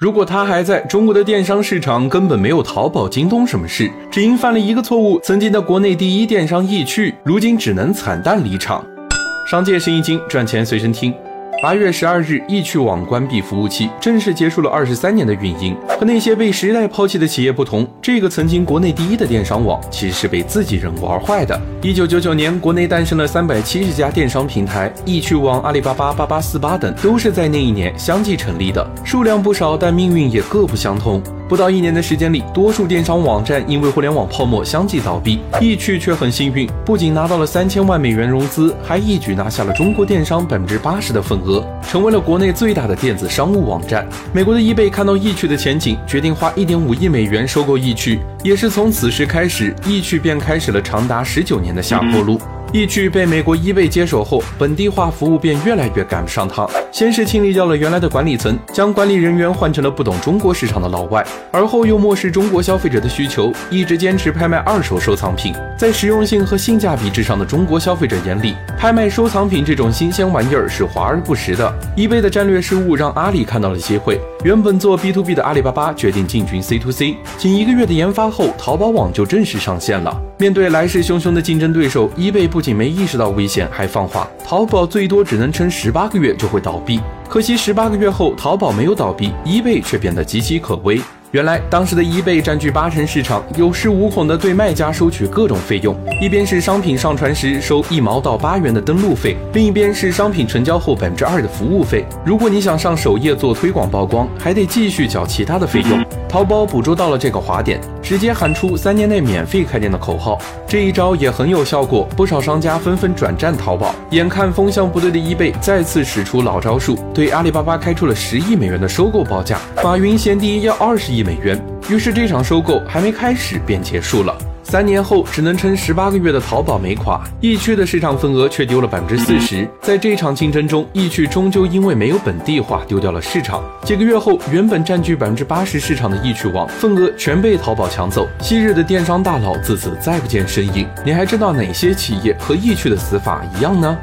如果他还在，中国的电商市场根本没有淘宝、京东什么事，只因犯了一个错误。曾经的国内第一电商易趣，如今只能惨淡离场。商界生意经，赚钱随身听。八月十二日，易趣网关闭服务器，正式结束了二十三年的运营。和那些被时代抛弃的企业不同，这个曾经国内第一的电商网，其实是被自己人玩坏的。一九九九年，国内诞生了三百七十家电商平台，易趣网、阿里巴巴、八八四八等，都是在那一年相继成立的。数量不少，但命运也各不相同。不到一年的时间里，多数电商网站因为互联网泡沫相继倒闭，易趣却很幸运，不仅拿到了三千万美元融资，还一举拿下了中国电商百分之八十的份额，成为了国内最大的电子商务网站。美国的易贝看到易趣的前景，决定花一点五亿美元收购易趣，也是从此时开始，易趣便开始了长达十九年的下坡路。易趣被美国易贝接手后，本地化服务便越来越赶不上趟。先是清理掉了原来的管理层，将管理人员换成了不懂中国市场的老外，而后又漠视中国消费者的需求，一直坚持拍卖二手收藏品。在实用性和性价比至上的中国消费者眼里，拍卖收藏品这种新鲜玩意儿是华而不实的。易贝的战略失误让阿里看到了机会，原本做 B to B 的阿里巴巴决定进军 C to C。仅一个月的研发后，淘宝网就正式上线了。面对来势汹汹的竞争对手，易贝不仅没意识到危险，还放话：淘宝最多只能撑十八个月就会倒闭。可惜十八个月后，淘宝没有倒闭，易贝却变得岌岌可危。原来，当时的易贝占据八成市场，有恃无恐地对卖家收取各种费用。一边是商品上传时收一毛到八元的登录费，另一边是商品成交后百分之二的服务费。如果你想上首页做推广曝光，还得继续缴其他的费用。淘宝捕捉到了这个滑点，直接喊出三年内免费开店的口号。这一招也很有效果，不少商家纷纷转战淘宝。眼看风向不对的易贝再次使出老招数，对阿里巴巴开出了十亿美元的收购报价。马云嫌低要二十亿。美元，于是这场收购还没开始便结束了。三年后，只能撑十八个月的淘宝没垮，易趣的市场份额却丢了百分之四十。在这场竞争中，易趣终究因为没有本地化丢掉了市场。几个月后，原本占据百分之八十市场的易趣网份额全被淘宝抢走，昔日的电商大佬自此再不见身影。你还知道哪些企业和易趣的死法一样呢？